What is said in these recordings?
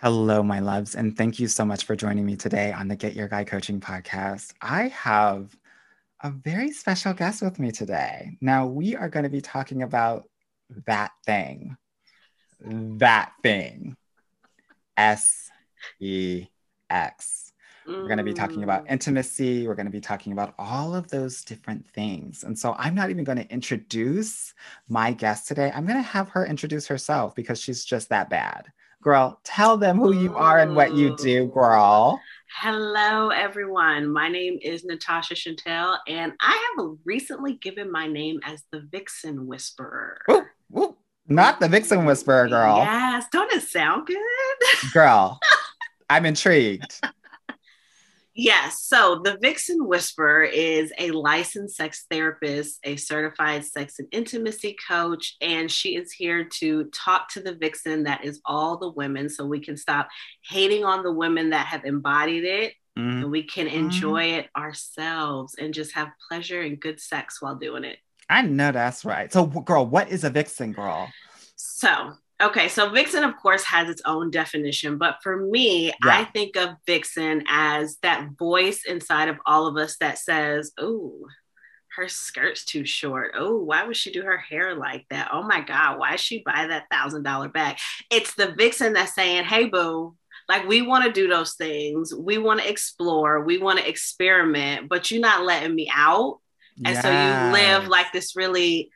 Hello, my loves, and thank you so much for joining me today on the Get Your Guy Coaching Podcast. I have a very special guest with me today. Now, we are going to be talking about that thing. That thing. S E X. We're going to be talking about mm. intimacy. We're going to be talking about all of those different things. And so I'm not even going to introduce my guest today. I'm going to have her introduce herself because she's just that bad. Girl, tell them who you are and what you do, girl. Hello, everyone. My name is Natasha Chantel, and I have recently given my name as the Vixen Whisperer. Ooh, ooh. Not the Vixen Whisperer, girl. Yes, don't it sound good? Girl, I'm intrigued. Yes. So the Vixen Whisperer is a licensed sex therapist, a certified sex and intimacy coach, and she is here to talk to the Vixen that is all the women so we can stop hating on the women that have embodied it Mm. and we can enjoy it ourselves and just have pleasure and good sex while doing it. I know that's right. So, girl, what is a vixen, girl? So, okay, so vixen, of course, has its own definition, but for me, Yeah. I think of vixen as that voice inside of all of us that says, "Oh, her skirt's too short. Oh, why would she do her hair like that? Oh my God, why did she buy that thousand dollar bag?" It's the vixen that's saying, "Hey, boo." Like we want to do those things. We want to explore. We want to experiment, but you're not letting me out. And so you live like this really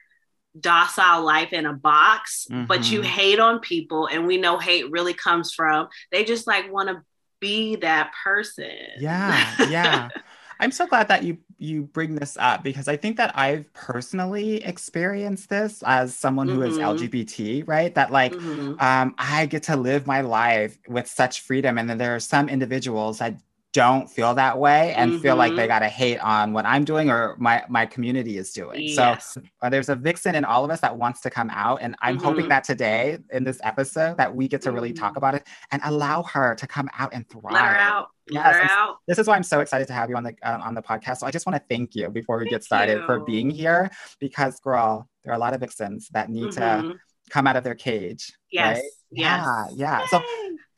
docile life in a box, but you Mhm. hate on people. And we know hate really comes from they just like want to be that person. Yeah, yeah. I'm so glad that you you bring this up because I think that I've personally experienced this as someone who is Mhm. LGBT, right? That like Mhm. um, I get to live my life with such freedom, and then there are some individuals that don't feel that way and feel like they Mhm. gotta hate on what I'm doing or my my community is doing. Yes. So uh, there's a vixen in all of us that wants to come out, and I'm hoping Mhm. that today in this episode that we get to really talk Mhm. about it and allow her to come out and thrive. Let her out. Yes, Let her I'm s- out. This is why I'm so excited to have you on the uh, on the podcast. So I just want to thank you before we get Thank started for being here because, girl, there are a lot of vixens that need to Mhm. come out of their cage. Yes. right? Yes. Yeah, yeah. So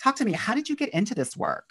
talk to me. How did you get into this work?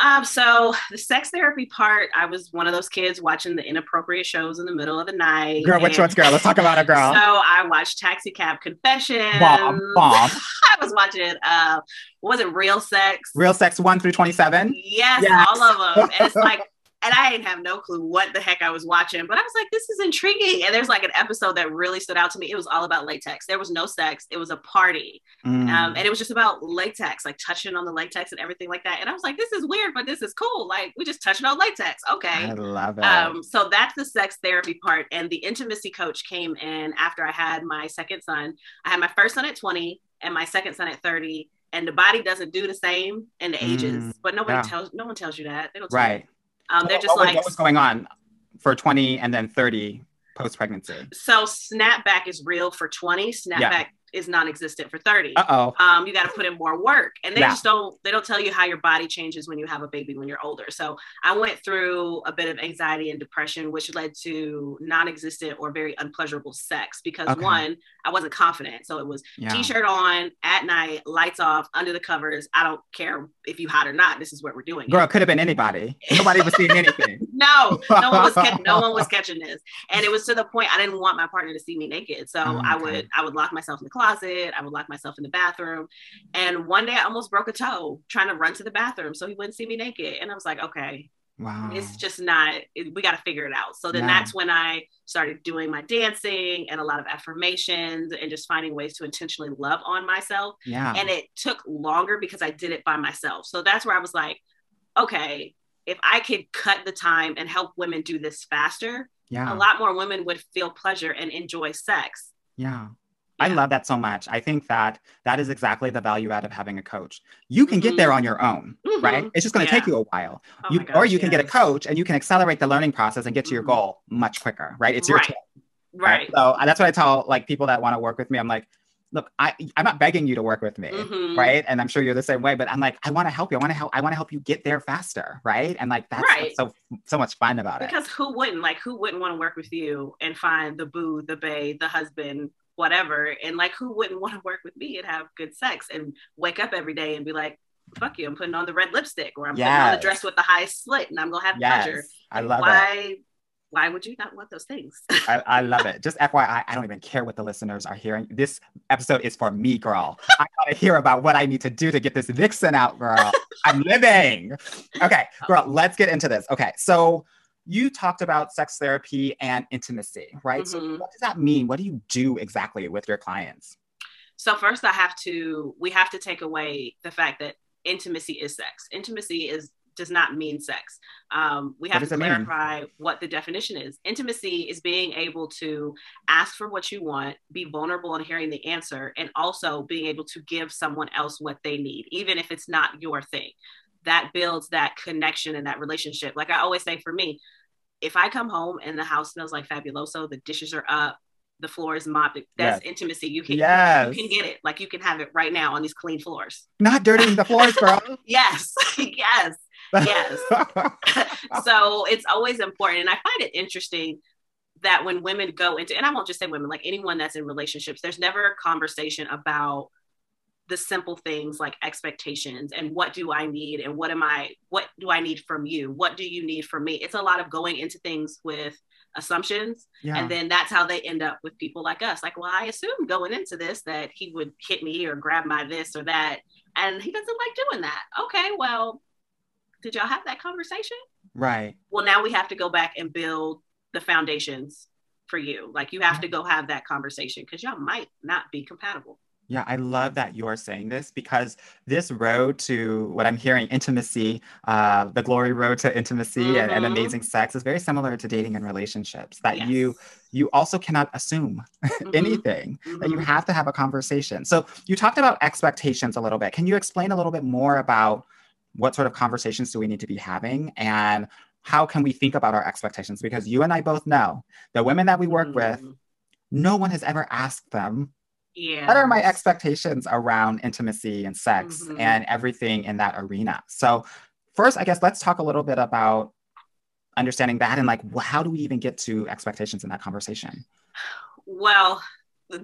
Um, so the sex therapy part, I was one of those kids watching the inappropriate shows in the middle of the night. Girl, which and- one's girl? Let's talk about it, girl. So I watched Taxi Cab Confessions. Bomb, bomb. I was watching it. uh was it Real Sex? Real sex one through 27. Yes, Yes. all of them. And it's like and I didn't have no clue what the heck I was watching, but I was like, this is intriguing. And there's like an episode that really stood out to me. It was all about latex. There was no sex. It was a party. Mm. Um, and it was just about latex, like touching on the latex and everything like that. And I was like, this is weird, but this is cool. Like we just touching on latex. Okay. I love it. Um, so that's the sex therapy part. And the intimacy coach came in after I had my second son. I had my first son at 20 and my second son at 30. And the body doesn't do the same in the ages, Mm, but nobody yeah. tells no one tells you that. They don't right. Um, they're just what, like what was going on for 20 and then 30 post pregnancy? so snapback is real for 20, snapback is non-existent for 30. Uh oh. um, you got to put in more work and they Yeah. just don't they don't tell you how your body changes when you have a baby when you're older so i went through a bit of anxiety and depression which led to non-existent or very unpleasurable sex because Okay. one i wasn't confident so it was Yeah. t-shirt on at night lights off under the covers i don't care if you hot or not this is what we're doing Girl, it could have been anybody. Nobody was seeing anything. No, no one was catch- no one was catching this, and it was to the point I didn't want my partner to see me naked. So Oh, I would I would lock myself in the closet. I would lock myself in the bathroom, and one day I almost broke a toe trying to run to the bathroom so he wouldn't see me naked. And I was like, okay, Wow. it's just not. It, we got to figure it out. So then. Yeah. that's when I started doing my dancing and a lot of affirmations and just finding ways to intentionally love on myself yeah. and it took longer because I did it by myself. So that's where I was like, okay, if I could cut the time and help women do this faster, yeah. a lot more women would feel pleasure and enjoy sex. Yeah. I love that so much. I think that that is exactly the value add of having a coach. You can get Mhm. there on your own, right? Mhm. It's just going to take you a while. Oh you, my or gosh, you can get a coach and you can accelerate the learning process and get to your Mhm. goal much quicker, right? It's your Right. choice. Right. So uh, that's what I tell like people that want to work with me. I'm like, look, I I'm not begging you to work with me, Mhm. right? And I'm sure you're the same way. But I'm like, I want to help you. I want to help. I want to help you get there faster, right? And like that's Right. so so much fun about it. Because who wouldn't like who wouldn't want to work with you and find the boo, the bae, the husband, whatever, and like who wouldn't want to work with me and have good sex and wake up every day and be like, "Fuck you, I'm putting on the red lipstick or I'm putting on the dress with the high slit and I'm gonna have yes, pleasure." I love it. Why? Would you not want those things? I, I love it. Just FYI, I don't even care what the listeners are hearing. This episode is for me, girl. I gotta hear about what I need to do to get this vixen out, girl. I'm living. Okay, girl, let's get into this. Okay, so you talked about sex therapy and intimacy, right? So Mhm. what does that mean? What do you do exactly with your clients? So first I have to we have to take away the fact that intimacy is sex. Intimacy is does not mean sex. Um, we have to it mean? clarify what the definition is. Intimacy is being able to ask for what you want, be vulnerable in hearing the answer, and also being able to give someone else what they need, even if it's not your thing. That builds that connection and that relationship. Like I always say for me, if I come home and the house smells like fabuloso, the dishes are up, the floor is mopped, that's intimacy. You can Yes. you can get it. Like you can have it right now on these clean floors. Not dirtying the floors, girl. Yes, yes. Yes. so it's always important. And I find it interesting that when women go into, and I won't just say women, like anyone that's in relationships, there's never a conversation about the simple things like expectations and what do I need and what am I, what do I need from you? What do you need from me? It's a lot of going into things with assumptions. yeah. And then that's how they end up with people like us. Like, well, I assumed going into this that he would hit me or grab my this or that. And he doesn't like doing that. Okay, well, did y'all have that conversation? right. Well, now we have to go back and build the foundations for you. Like, you have to go have that conversation because y'all might not be compatible. Yeah, I love that you're saying this because this road to what I'm hearing, intimacy, uh, the glory road to intimacy and, and Mhm. amazing sex is very similar to dating and relationships. That Yes. you you also cannot assume Mhm, anything. That you mhm. have to have a conversation. So you talked about expectations a little bit. Can you explain a little bit more about what sort of conversations do we need to be having and how can we think about our expectations? Because you and I both know the women that we work with, Mhm. no one has ever asked them Yeah. what are my expectations around intimacy and sex Mhm. and everything in that arena so first i guess let's talk a little bit about understanding that and like how do we even get to expectations in that conversation Well,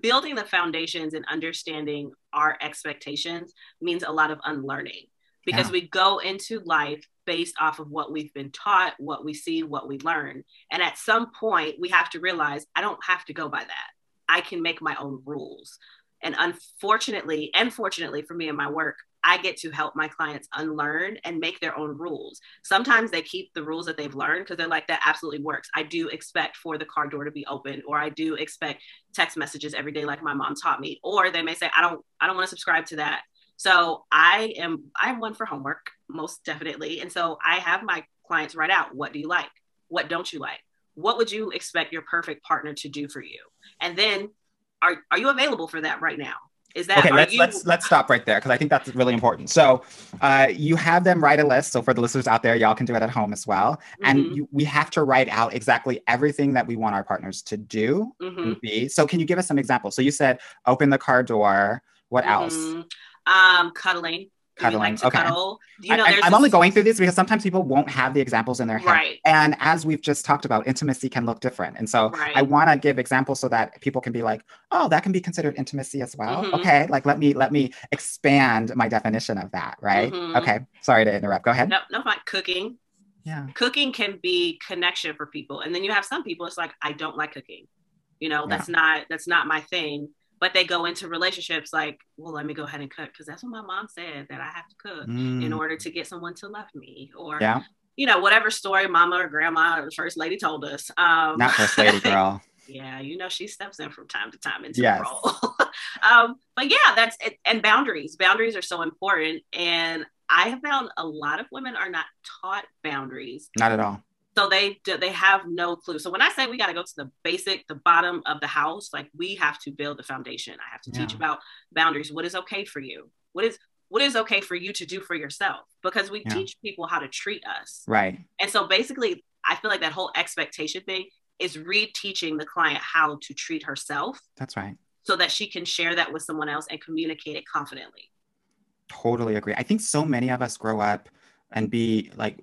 building the foundations and understanding our expectations means a lot of unlearning because Yeah. we go into life based off of what we've been taught, what we see, what we learn. And at some point, we have to realize I don't have to go by that. I can make my own rules. And unfortunately, and fortunately for me and my work, I get to help my clients unlearn and make their own rules. Sometimes they keep the rules that they've learned because they're like, that absolutely works. I do expect for the car door to be open, or I do expect text messages every day, like my mom taught me. Or they may say, I don't, I don't want to subscribe to that. So I am, I'm one for homework, most definitely. And so I have my clients write out, what do you like? What don't you like? What would you expect your perfect partner to do for you? And then are, are you available for that right now? Is that, okay let's you, let's let's stop right there because i think that's really important so uh, you have them write a list so for the listeners out there y'all can do it at home as well and Mhm. you, we have to write out exactly everything that we want our partners to do Mhm. and be so can you give us some examples so you said open the car door what else Mhm. Um, cuddling. Cuddling, like to okay. cuddle? You know, I, am only going through this because sometimes people won't have the examples in their head. Right. And as we've just talked about, intimacy can look different. And so Right. I want to give examples so that people can be like, oh, that can be considered intimacy as well. Mhm. Okay. Like let me let me expand my definition of that. Right. Mhm. Okay. Sorry to interrupt. Go ahead. No, no, fine. Cooking. Yeah. Cooking can be connection for people, and then you have some people. It's like I don't like cooking. You know, Yeah. that's not that's not my thing. But they go into relationships like, well, let me go ahead and cook because that's what my mom said that I have to cook in Mm, order to get someone to love me, or yeah. you know, whatever story mama or grandma or the first lady told us. Um, Not first lady girl. yeah, you know, she steps in from time to time into Yes. the role. um, but yeah, that's it. And boundaries. Boundaries are so important. And I have found a lot of women are not taught boundaries. Not at all. So they do- they have no clue. So when I say we got to go to the basic, the bottom of the house, like we have to build the foundation. I have to teach about boundaries. What is okay for you? What is what is okay for you to do for yourself? Because we Yeah. teach people how to treat us. Right. And so basically, I feel like that whole expectation thing is reteaching the client how to treat herself That's right. so that she can share that with someone else and communicate it confidently. Totally agree. I think so many of us grow up and be like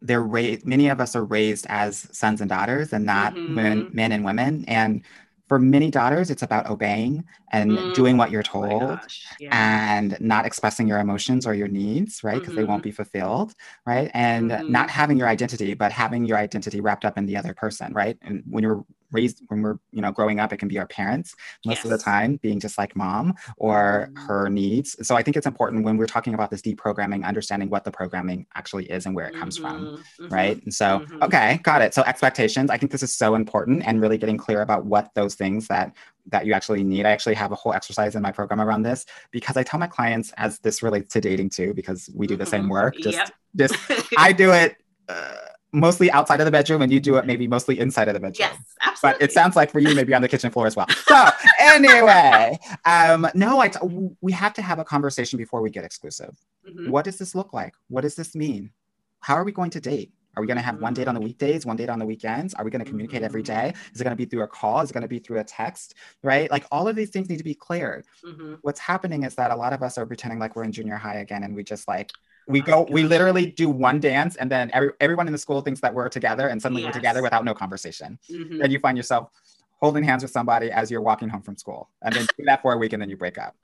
they're raised many of us are raised as sons and daughters and not men, Mhm. men and women. And for many daughters, it's about obeying and Mm. doing what you're Oh told gosh. Yeah. and not expressing your emotions or your needs, right? Because they won't be fulfilled, right? And Mhm. not having your identity, but having your identity wrapped up in the other person, right? And when you're raised, when we're, you know, growing up, it can be our parents most of the time being just like mom or Mhm. her needs. So I think it's important when we're talking about this deprogramming, understanding what the programming actually is and where it comes from Mhm, mhm. right? And so, Mhm. okay, got it. So expectations. I think this is so important, and really getting clear about what those things that that you actually need. I actually have a whole exercise in my program around this because I tell my clients, as this relates to dating too, because we do the same Mhm. work. Just, Yep. just I do it uh, mostly outside of the bedroom, and you do it maybe mostly inside of the bedroom. yes, absolutely. But it sounds like for you, maybe on the kitchen floor as well. So anyway, um, no, I t- we have to have a conversation before we get exclusive Mhm. what does this look like? What does this mean? How are we going to date? Are we going to have one date on the weekdays, one date on the weekends? Are we going to communicate every day? Is it going to be through a call? Is it going to be through a text? Right? Like all of these things need to be cleared. Mhm. What's happening is that a lot of us are pretending like we're in junior high again and we just like we Oh go we literally do one dance and then every, everyone in the school thinks that we're together and suddenly we're together without no conversation. Mhm. Then you find yourself holding hands with somebody as you're walking home from school and then do that for a week and then you break up.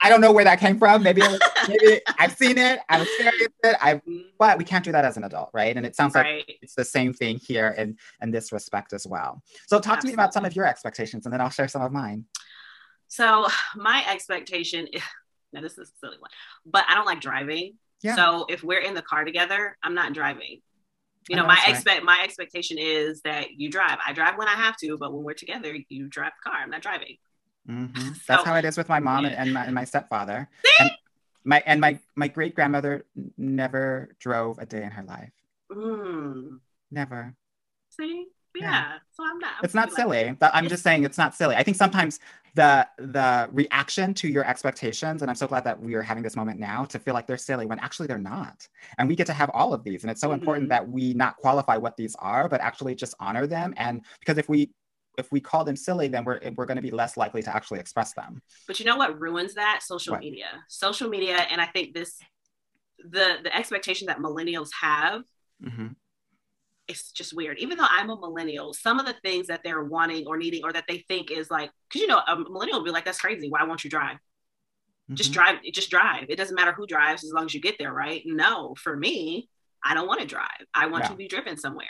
I don't know where that came from. Maybe was, maybe I've seen it. I've experienced it. I've mhm. but we can't do that as an adult, right? And it sounds like it's the same thing here in in this respect as well. So talk to me about some of your expectations, and then I'll share some of mine. So my expectation is now this is a silly one, but I don't like driving. Yeah. So if we're in the car together, I'm not driving. You know, know, my that's right. expect my expectation is that you drive. I drive when I have to, but when we're together, you drive the car. I'm not driving. Mhm. So- That's how it is with my mom and, Yeah. and, my, and my stepfather. And my and my my great grandmother never drove a day in her life. Mm. Never. See, yeah. Yeah. So I'm not. It's not like- silly. But I'm just saying it's not silly. I think sometimes the the reaction to your expectations, and I'm so glad that we are having this moment now to feel like they're silly when actually they're not. And we get to have all of these. And it's so important Mhm. that we not qualify what these are, but actually just honor them. And because if we if we call them silly, then we're we're going to be less likely to actually express them. But you know what ruins that? Social What? media. Social media, and I think this the the expectation that millennials have Mhm. It's just weird. Even though I'm a millennial, some of the things that they're wanting or needing or that they think is like, because you know, a millennial will be like, that's crazy. Why won't you drive? Just Mhm. drive. Just drive. It doesn't matter who drives as long as you get there, right? No, for me, I don't want to drive. I want Yeah. to be driven somewhere.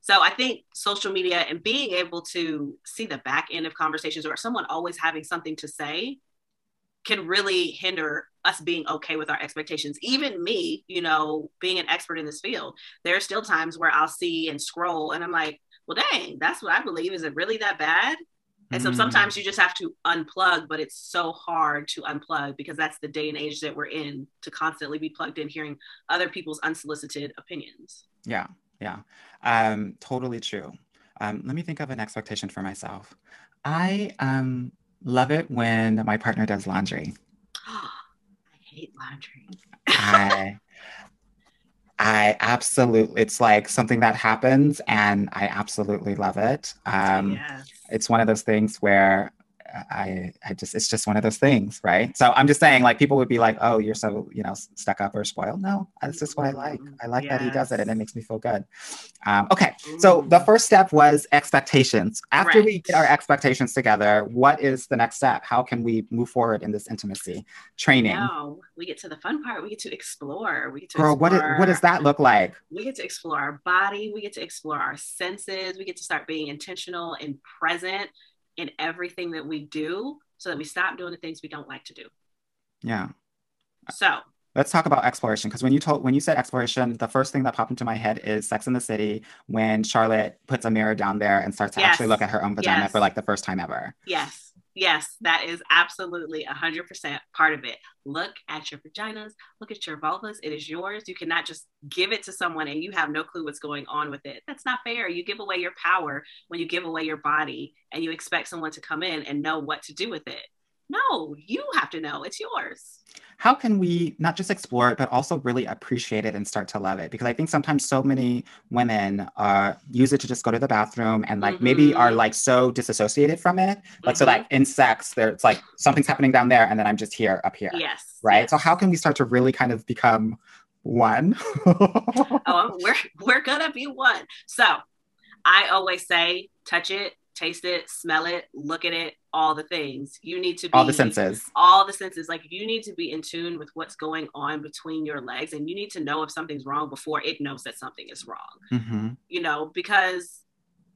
So I think social media and being able to see the back end of conversations or someone always having something to say can really hinder us being okay with our expectations. Even me, you know, being an expert in this field, there are still times where I'll see and scroll and I'm like, well, dang, that's what I believe. Is it really that bad? And so Mm. sometimes you just have to unplug, but it's so hard to unplug because that's the day and age that we're in to constantly be plugged in hearing other people's unsolicited opinions. Yeah, yeah, um, totally true. Um, let me think of an expectation for myself. I um, love it when my partner does laundry. I hate laundry. I, I absolutely, it's like something that happens, and I absolutely love it. Um, yes. It's one of those things where I, I just, it's just one of those things, right? So I'm just saying, like, people would be like, "Oh, you're so, you know, stuck up or spoiled." No, that's just what I like. I like that he does it, and it makes me feel good. Um, okay, so the first step was expectations. After we get our expectations together, what is the next step? How can we move forward in this intimacy training? Now we get to the fun part. We get to explore. We get to Girl, what, explore. i- what does that look like? We get to explore our body. We get to explore our senses. We get to start being intentional and present in everything that we do, so that we stop doing the things we don't like to do. Yeah. So Let's talk about exploration because when you told when you said exploration, the first thing that popped into my head is Sex in the City when Charlotte puts a mirror down there and starts to actually look at her own vagina Yes. for like the first time ever. yes, Yes, that is absolutely 100% part of it. Look at your vaginas, look at your vulvas. It is yours. You cannot just give it to someone and you have no clue what's going on with it. That's not fair. You give away your power when you give away your body and you expect someone to come in and know what to do with it. No, you have to know it's yours. How can we not just explore it, but also really appreciate it and start to love it? Because I think sometimes so many women uh, use it to just go to the bathroom and like maybe are Mhm. like so disassociated from it. Like, so Mhm. like in sex, there it's like something's happening down there and then I'm just here up here. Yes. Right. yes. So how can we start to really kind of become one? oh, we're we're gonna be one. So I always say, touch it, taste it, smell it, look at it, all the things. You need to be All the senses. all the senses. Like you need to be in tune with what's going on between your legs, and you need to know if something's wrong before it knows that something is wrong. hmm You know, because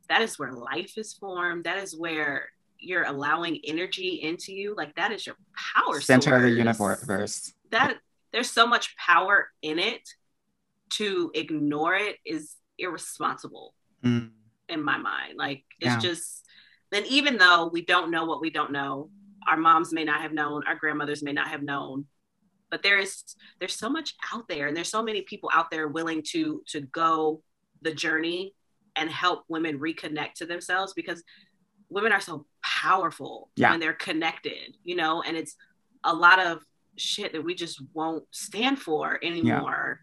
that is where life is formed. That is where you're allowing energy into you. Like that is your power Center of the universe. that there's so much power in it to ignore it is irresponsible Mm. In my mind like it's Yeah. just then even though we don't know what we don't know our moms may not have known our grandmothers may not have known but there is there's so much out there and there's so many people out there willing to to go the journey and help women reconnect to themselves because women are so powerful Yeah. when they're connected you know and it's a lot of shit that we just won't stand for anymore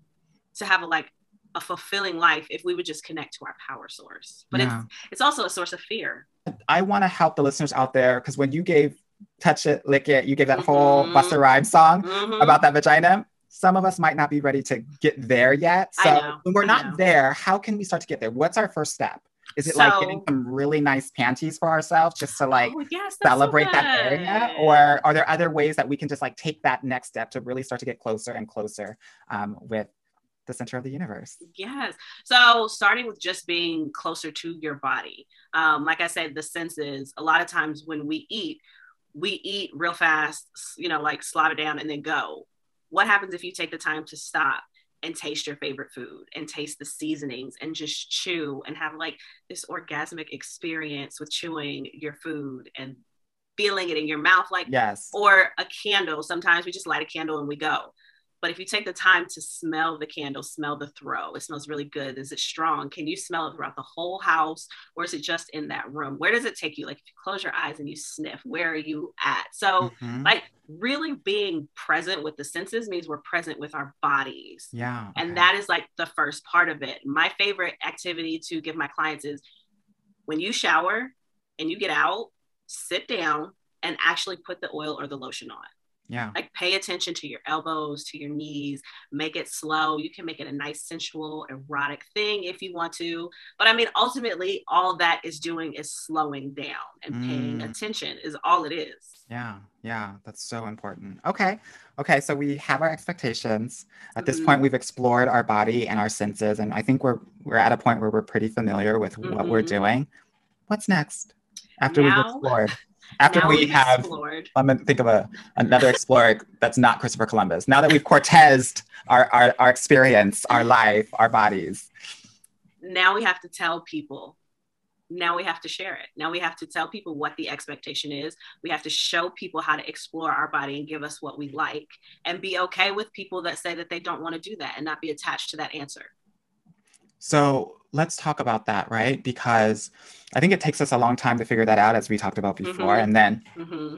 to have a like a fulfilling life if we would just connect to our power source but Yeah. it's it's also a source of fear I want to help the listeners out there because when you gave touch it, lick it, you gave that whole Mhm. Busta Rhymes song Mhm. about that vagina. Some of us might not be ready to get there yet. So know, when we're I not know. there, how can we start to get there? What's our first step? Is it like getting some really nice panties for ourselves just to like Oh, yes, that's so celebrate that area? Or are there other ways that we can just like take that next step to really start to get closer and closer um, with the center of the universe? Yes. So starting with just being closer to your body. Um, like I said, the senses, a lot of times when we eat, we eat real fast, you know, like slob it down and then go. What happens if you take the time to stop and taste your favorite food and taste the seasonings and just chew and have like this orgasmic experience with chewing your food and feeling it in your mouth like Yes. or a candle. Sometimes we just light a candle and we go. But if you take the time to smell the candle, smell the throw, it smells really good. Is it strong? Can you smell it throughout the whole house or is it just in that room? Where does it take you? Like if you close your eyes and you sniff, where are you at? So, Mhm. like, really being present with the senses means we're present with our bodies. yeah. And that is like the first part of it. My favorite activity to give my clients is when you shower and you get out, sit down and actually put the oil or the lotion on. Yeah. Like pay attention to your elbows, to your knees, make it slow. You can make it a nice, sensual, erotic thing if you want to. But I mean, ultimately, all that is doing is slowing down and paying Mm. attention, is all it is. Yeah, yeah, that's so important. Okay, okay, so we have our expectations. At this Mhm. point, we've explored our body and our senses, and I think we're we're at a point where we're pretty familiar with what we're Mhm. doing. What's next after Now- we've explored? After Now we have, explored. I'm gonna think of a another explorer that's not Christopher Columbus. Now that we've Cortezed our, our our experience, our life, our bodies. now we have to tell people now we have to share it now we have to tell people what the expectation is we have to show people how to explore our body and give us what we like and be okay with people that say that they don't want to do that and not be attached to that answer So let's talk about that, right? Because I think it takes us a long time to figure that out, as we talked about before, Mhm. and then hmm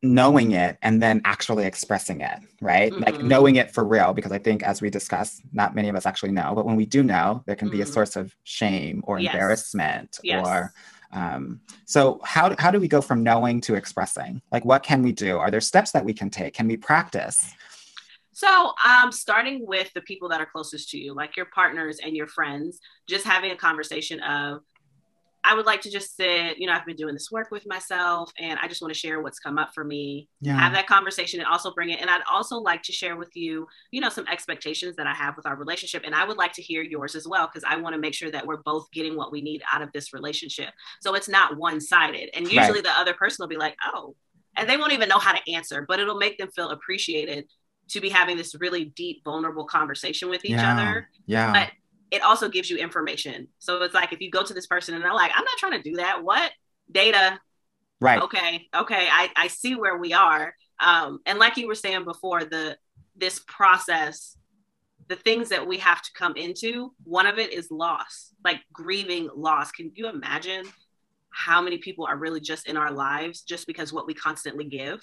knowing it and then actually expressing it, right? Like Mhm. knowing it for real, because I think as we discussed, not many of us actually know, but when we do know, there can be a Mhm. source of shame or Yes. embarrassment yes or um, so how, how do we go from knowing to expressing? Like what can we do? Are there steps that we can take? Can we practice? So, um, starting with the people that are closest to you, like your partners and your friends, just having a conversation of, I would like to just sit, you know, I've been doing this work with myself and I just want to share what's come up for me. Yeah. Have that conversation and also bring it. And I'd also like to share with you, you know, some expectations that I have with our relationship. And I would like to hear yours as well, because I want to make sure that we're both getting what we need out of this relationship. So it's not one sided. And usually the other person will be like, oh, and they won't even know how to answer, but it'll make them feel appreciated to be having this really deep, vulnerable conversation with each yeah. other. Yeah. But it also gives you information. So it's like if you go to this person and they're like, I'm not trying to do that. What? Data. Right. okay okay i i see where we are um and like you were saying before the this process the things that we have to come into one of it is loss like grieving loss can you imagine how many people are really just in our lives just because what we constantly give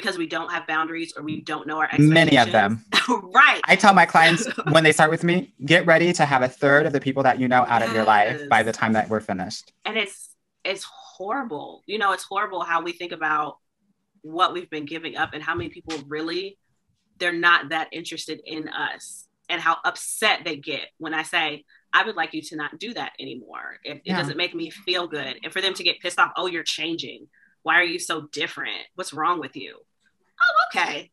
because we don't have boundaries or we don't know our expectations Many of them. right. I tell my clients when they start with me, get ready to have a third of the people that you know out of your life by the time that we're finished. and it's it's horrible. You know it's horrible how we think about what we've been giving up and how many people really they're not that interested in us and how upset they get when i say i would like you to not do that anymore. It, it Yeah. doesn't make me feel good. And for them to get pissed off oh you're changing. Why are you so different? What's wrong with you oh okay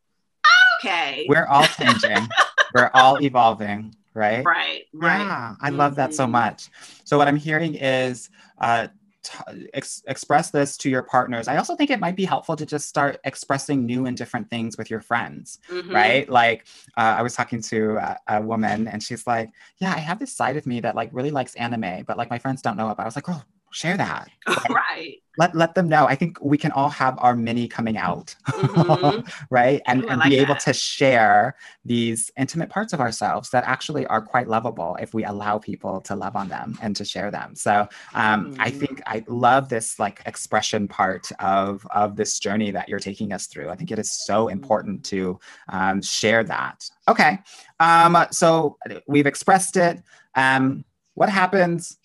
okay We're all changing. we're all evolving, right? right right Yeah, I love that so Mhm. much. So what I'm hearing is uh, t- ex- express this to your partners. I also think it might be helpful to just start expressing new and different things with your friends, Mhm. right? Like uh, I was talking to a, a woman and she's like, "Yeah, I have this side of me that like really likes anime, but like my friends don't know about." it. I was like, "Girl, share that. right Let let them know. I think we can all have our mini coming out." Mhm. right and, Ooh, and like be able to share these intimate parts of ourselves that actually are quite lovable if we allow people to love on them and to share them so um, i Mhm. think i love this like expression part of of this journey that you're taking us through i think it is so important to um, share that okay um, so we've expressed it um, what happens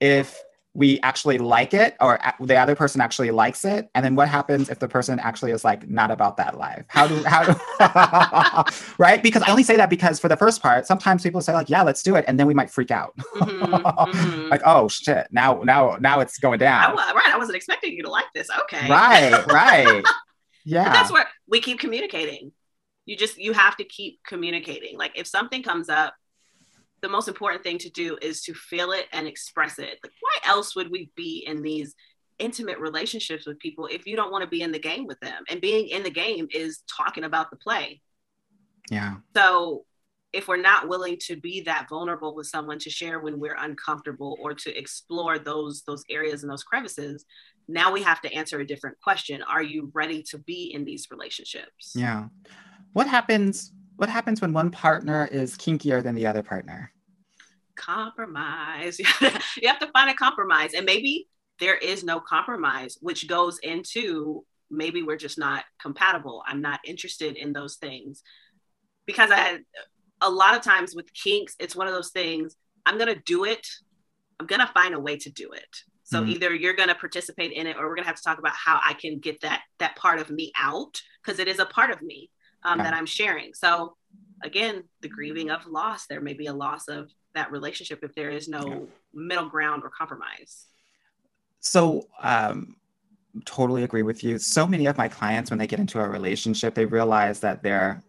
if we actually like it or the other person actually likes it and then what happens if the person actually is like not about that life how do how do right because i only say that because for the first part sometimes people say like yeah let's do it and then we might freak out Mhm, mhm. like oh shit now now now it's going down wa- right. I wasn't expecting you to like this. Okay. right right But yeah that's where we keep communicating. You just you have to keep communicating. Like if something comes up, the most important thing to do is to feel it and express it. Like why else would we be in these intimate relationships with people if you don't want to be in the game with them? And being in the game is talking about the play. yeah So if we're not willing to be that vulnerable with someone to share when we're uncomfortable or to explore those those areas and those crevices, now we have to answer a different question. Are you ready to be in these relationships? yeah what happens what happens when one partner is kinkier than the other partner Compromise. you have to find a compromise. And maybe there is no compromise, which goes into maybe we're just not compatible. I'm not interested in those things. Because I a lot of times with kinks, it's one of those things, I'm gonna do it. I'm gonna find a way to do it. So Mhm. either you're gonna participate in it or we're gonna have to talk about how I can get that that part of me out because it is a part of me um, Yeah. that I'm sharing. So again, the grieving of loss, there may be a loss of that relationship if there is no Yeah. middle ground or compromise. So, um, totally agree with you. So many of my clients, when they get into a relationship, they realize that they're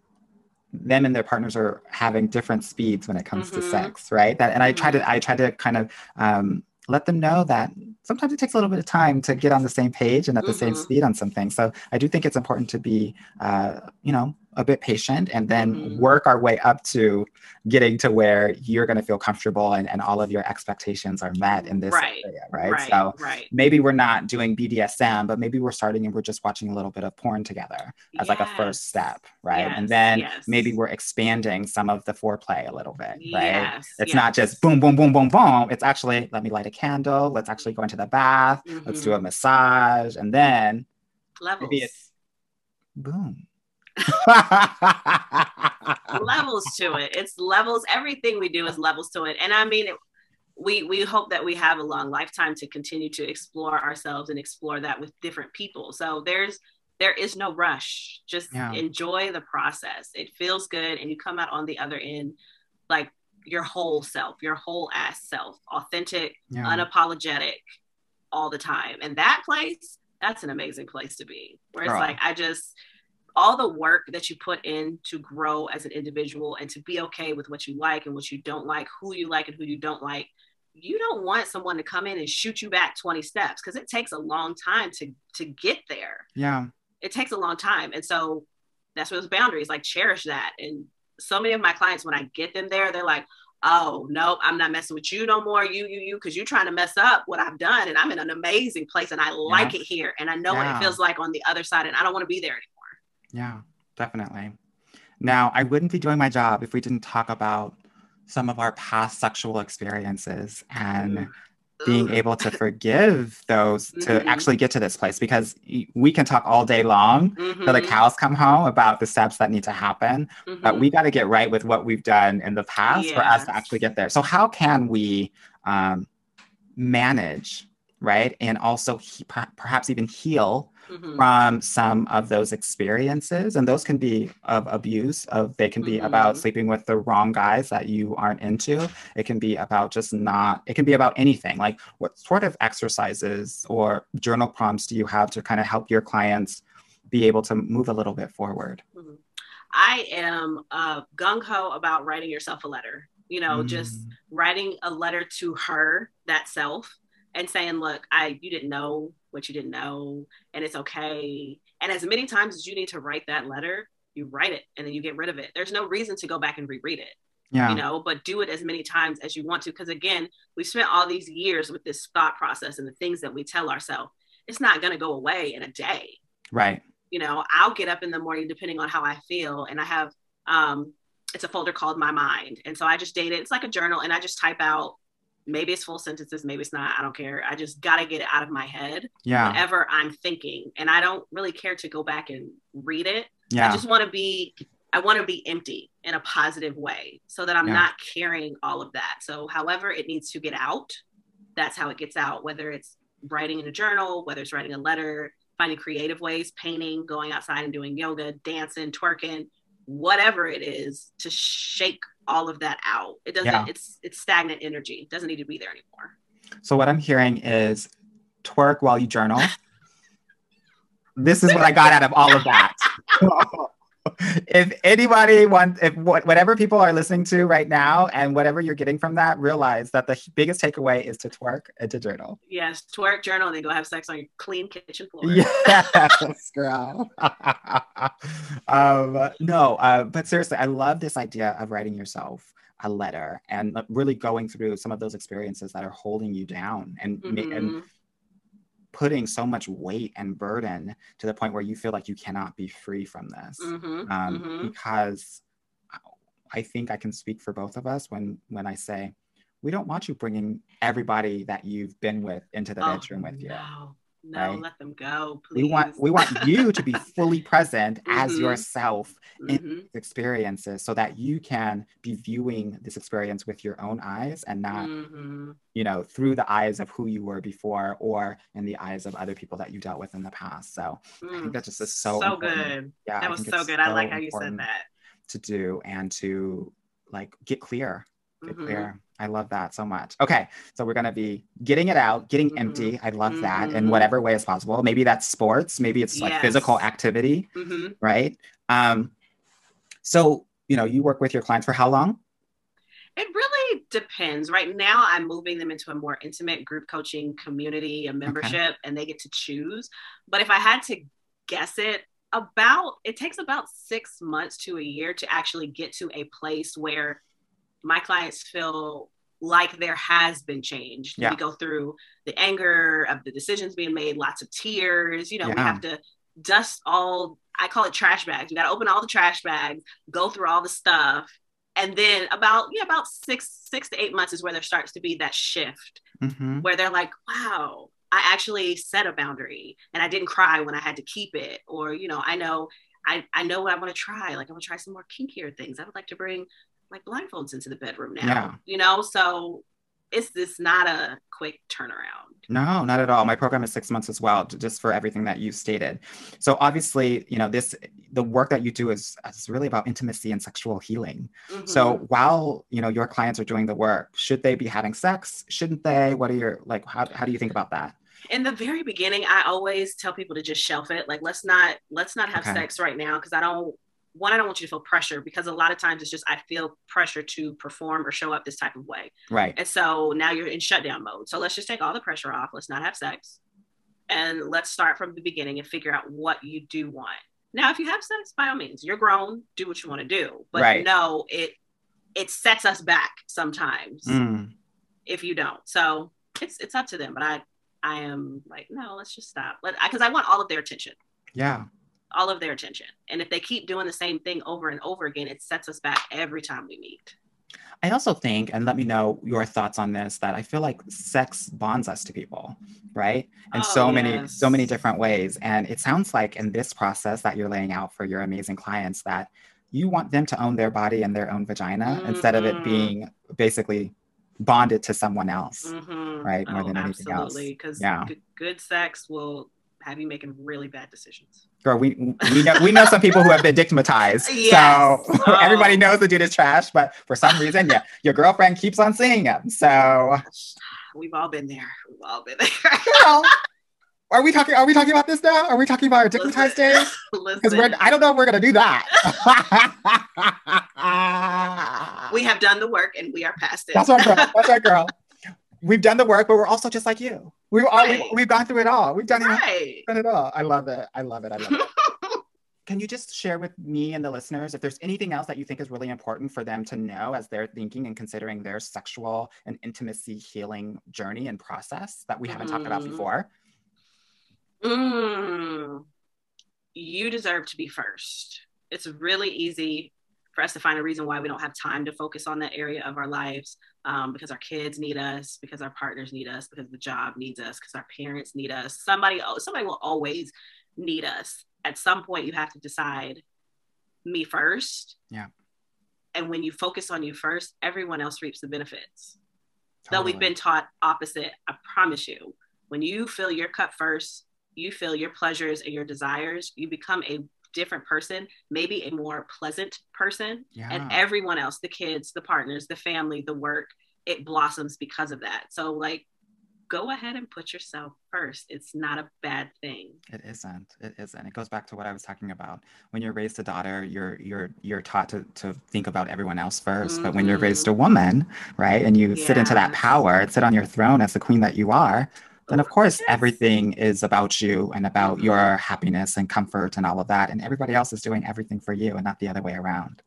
them and their partners are having different speeds when it comes to Mhm. sex, right? That, and I try to I try to kind of um, let them know that sometimes it takes a little bit of time to get on the same page and at the same Mhm. speed on something. So I do think it's important to be, uh, you know, a bit patient and then Mhm. work our way up to getting to where you're going to feel comfortable and, and all of your expectations are met in this Right. area, right? Right. So right. maybe we're not doing BDSM, but maybe we're starting and we're just watching a little bit of porn together as like a first step, right? and then yes. maybe we're expanding some of the foreplay a little bit, right? Yes, It's not just boom, boom, boom, boom, boom. It's actually let me light a candle. Let's actually go into the bath. Let's do a Mhm. massage, and then levels. maybe it's boom. levels to it. It's levels. Everything we do is levels to it. And I mean, it, we we hope that we have a long lifetime to continue to explore ourselves and explore that with different people. So there's there is no rush. Just Yeah. enjoy the process. It feels good, and you come out on the other end like your whole self, your whole ass self, authentic, Yeah. unapologetic, all the time. And that place, that's an amazing place to be. Where it's Girl. like I just all the work that you put in to grow as an individual and to be okay with what you like and what you don't like, who you like and who you don't like. You don't want someone to come in and shoot you back 20 steps because it takes a long time to to get there. yeah. It takes a long time. And so that's where those boundaries, like cherish that. And so many of my clients, when I get them there, they're like, oh no, i'm not messing with you no more you you you because you're trying to mess up what i've done and i'm in an amazing place and i like it here and i know what it feels like on the other side and i don't want to be there anymore Yeah, definitely. Now, I wouldn't be doing my job if we didn't talk about some of our past sexual experiences and being Ugh. able to forgive those to Mhm. actually get to this place because we can talk all day long till the Mhm, cows come home about the steps that need to happen but mhm. we got to get right with what we've done in the past for us to actually get there so how can we um, manage right and also he- perhaps even heal Mhm. from some of those experiences and those can be of abuse of they can be about Mhm. sleeping with the wrong guys that you aren't into it can be about just not it can be about anything like what sort of exercises or journal prompts do you have to kind of help your clients be able to move a little bit forward Mhm. I am uh, gung ho about writing yourself a letter. You know, just Mm, writing a letter to her, that self, and saying, "Look, I you didn't know what you didn't know, and it's okay." And as many times as you need to write that letter, you write it, and then you get rid of it. There's no reason to go back and reread it. yeah you know but do it as many times as you want to because again we've spent all these years with this thought process and the things that we tell ourselves it's not going to go away in a day right you know i'll get up in the morning depending on how i feel and i have um it's a folder called my mind and so i just date it it's like a journal and i just type out maybe it's full sentences maybe it's not i don't care i just got to get it out of my head yeah whatever i'm thinking and i don't really care to go back and read it Yeah. I just want to be I want to be empty in a positive way so that I'm Yeah. not carrying all of that. So however it needs to get out, that's how it gets out, whether it's writing in a journal, whether it's writing a letter, finding creative ways, painting, going outside and doing yoga, dancing, twerking, whatever it is to shake all of that out. It doesn't Yeah. it's it's stagnant energy. It doesn't need to be there anymore. so what i'm hearing is twerk while you journal this is what i got out of all of that if anybody wants if whatever people are listening to right now and whatever you're getting from that realize that the biggest takeaway is to twerk and to journal Yes, twerk, journal, and then go have sex on your clean kitchen floor. yes girl um no uh but seriously i love this idea of writing yourself a letter and really going through some of those experiences that are holding you down and, ma- and. Putting so much weight and burden to the point where you feel like you cannot be free from this Mhm. um, Mhm. because I think I can speak for both of us when when I say we don't want you bringing everybody that you've been with into the Oh, bedroom with you. No, no, right? let them go, please. We want we want you to be fully present as Mhm. yourself in Mhm, experiences so that you can be viewing this experience with your own eyes and not mhm. you know through the eyes of who you were before or in the eyes of other people that you dealt with in the past so i Mm, think that just is so so important. good. yeah I That was so good. I like how you said that. to do and to like get clear get Mhm. clear i love that so much okay so we're going to be getting it out getting Mhm. empty i love that in Mhm. whatever way is possible maybe that's sports maybe it's like physical Yes. activity Mhm. right um so you know you work with your clients for how long It really depends. Right now, I'm moving them into a more intimate group coaching community, a membership, and they get to choose. But if I had to guess it, about it takes about six months to a year to actually get to a place where my clients feel like there has been change. Yeah. We go through the anger of the decisions being made, lots of tears. You know, we have to dust all. I call it trash bags. You got to open all the trash bags, go through all the stuff, and then about yeah about six six to eight months is where there starts to be that shift Mhm. where they're like wow i actually set a boundary and i didn't cry when i had to keep it or you know i know i, I know what i want to try like i want to try some more kinkier things i would like to bring like blindfolds into the bedroom now Yeah. you know so it's this not a quick turnaround No, not at all. My program is six months as well, just for everything that you stated. So obviously, you know, this the work that you do is, is really about intimacy and sexual healing. So Mhm. while you know your clients are doing the work, should they be having sex? Shouldn't they? What are your like? How how do you think about that? in the very beginning i always tell people to just shelf it like let's not let's not have Okay. sex right now because i don't one i don't want you to feel pressure because a lot of times it's just i feel pressure to perform or show up this type of way Right. and so now you're in shutdown mode so let's just take all the pressure off let's not have sex and let's start from the beginning and figure out what you do want now if you have sex by all means you're grown do what you want to do but Right. no it it sets us back sometimes Mm. if you don't. So it's it's up to them. But I I am like, no, let's just stop. Let Because I want all of their attention, Yeah. All of their attention. And if they keep doing the same thing over and over again, it sets us back every time we meet. I also think, and let me know your thoughts on this, that I feel like sex bonds us to people, right? In Oh, so many, so many different ways. And it sounds like in this process that you're laying out for your amazing clients that you want them to own their body and their own vagina instead of it Mhm. being basically bonded to someone else. Mhm. Right, more than anything else. Absolutely. Because Yeah. good, good sex will have you making really bad decisions. Girl, we we know we know some people who have been digmatized. Yes. So Oh. everybody knows the dude is trash, but for some reason, yeah, your girlfriend keeps on seeing him. So We've all been there. We've all been there. girl, are we talking? Are we talking about this now? Are we talking about our days? Because we're I don't know if we're gonna do that. we have done the work and we are past it. That's our girl. That's our girl. We've done the work, but we're also just like you. We've all Right. we, have gone through it all. We've done it, done it all. I love it. I love it. I love it. Can you just share with me and the listeners if there's anything else that you think is really important for them to know as they're thinking and considering their sexual and intimacy healing journey and process that we haven't talked about Mhm. before? Mm. You deserve to be first. It's really easy for us to find a reason why we don't have time to focus on that area of our lives um, because our kids need us, because our partners need us, because the job needs us, because our parents need us. Somebody, oh, somebody will always need us. At some point, you have to decide me first. Yeah. And when you focus on you first, everyone else reaps the benefits. Though we've been taught opposite, I promise you, when you fill your cup first, you feel your pleasures and your desires, you become a different person, maybe a more pleasant person. yeah. And everyone else, the kids, the partners, the family, the work, it blossoms because of that. So, like, go ahead and put yourself first. It's not a bad thing. It isn't. It isn't. It goes back to what I was talking about. When you're raised a daughter, you're you're you're taught to to think about everyone else 1st But when you're raised mm-hmm. a woman, right, and you sit into that power, sit on your throne as the queen that you are, then of course Yes. everything is about you and about Mhm. your happiness and comfort and all of that. And everybody else is doing everything for you and not the other way around.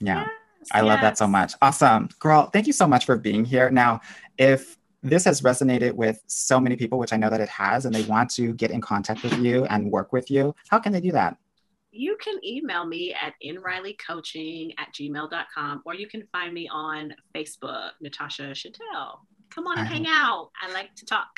Yeah. Yes, I love that so much. Awesome. Girl, thank you so much for being here. Now, if this has resonated with so many people, which I know that it has, and they want to get in contact with you and work with you, how can they do that? you can email me at nrileycoaching at gmail.com or you can find me on Facebook, Natasha Chantel. Come on and hang out. I like to talk.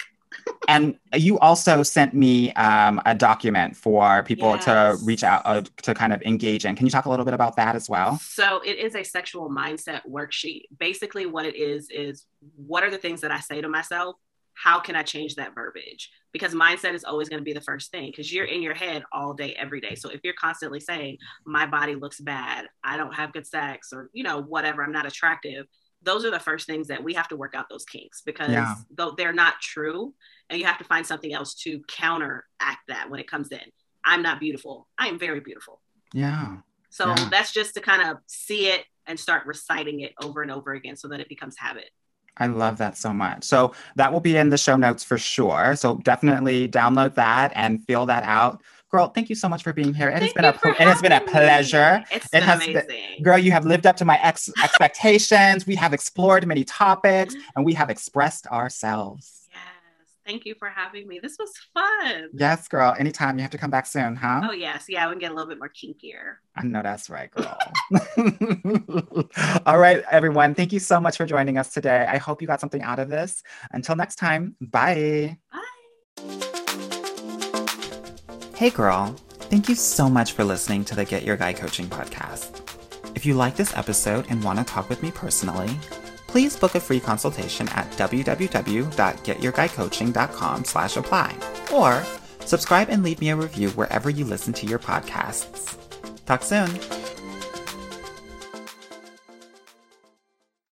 And you also sent me um, a document for people to reach out uh, to kind of engage in. Can you talk a little bit about that as well? So it is a sexual mindset worksheet. Basically, what it is is what are the things that I say to myself? How can I change that verbiage? Because mindset is always going to be the first thing because you're in your head all day, every day. So if you're constantly saying, my body looks bad, I don't have good sex, or, you know, whatever, I'm not attractive, those are the first things that we have to work out those kinks because Yeah. though they're not true and you have to find something else to counteract that when it comes in. I'm not beautiful. I am very beautiful. Yeah. So Yeah. that's just to kind of see it and start reciting it over and over again so that it becomes habit. I love that so much. So that will be in the show notes for sure. So definitely download that and fill that out. Girl, thank you so much for being here. It has been a for it has been a me. pleasure. It's It been has been- amazing. Girl, you have lived up to my ex- expectations. We have explored many topics mm-hmm. and we have expressed ourselves. Yes. Thank you for having me. This was fun. Yes, girl. Anytime you have to come back soon, huh? Oh yes, yeah, we can get a little bit more kinkier. I know that's right, girl. All right, everyone. Thank you so much for joining us today. I hope you got something out of this. Until next time, bye. Bye. Hey, girl. Thank you so much for listening to the Get Your Guy Coaching podcast. If you like this episode and want to talk with me personally, please book a free consultation at www.getyourguycoaching.com slash apply or subscribe and leave me a review wherever you listen to your podcasts. Talk soon.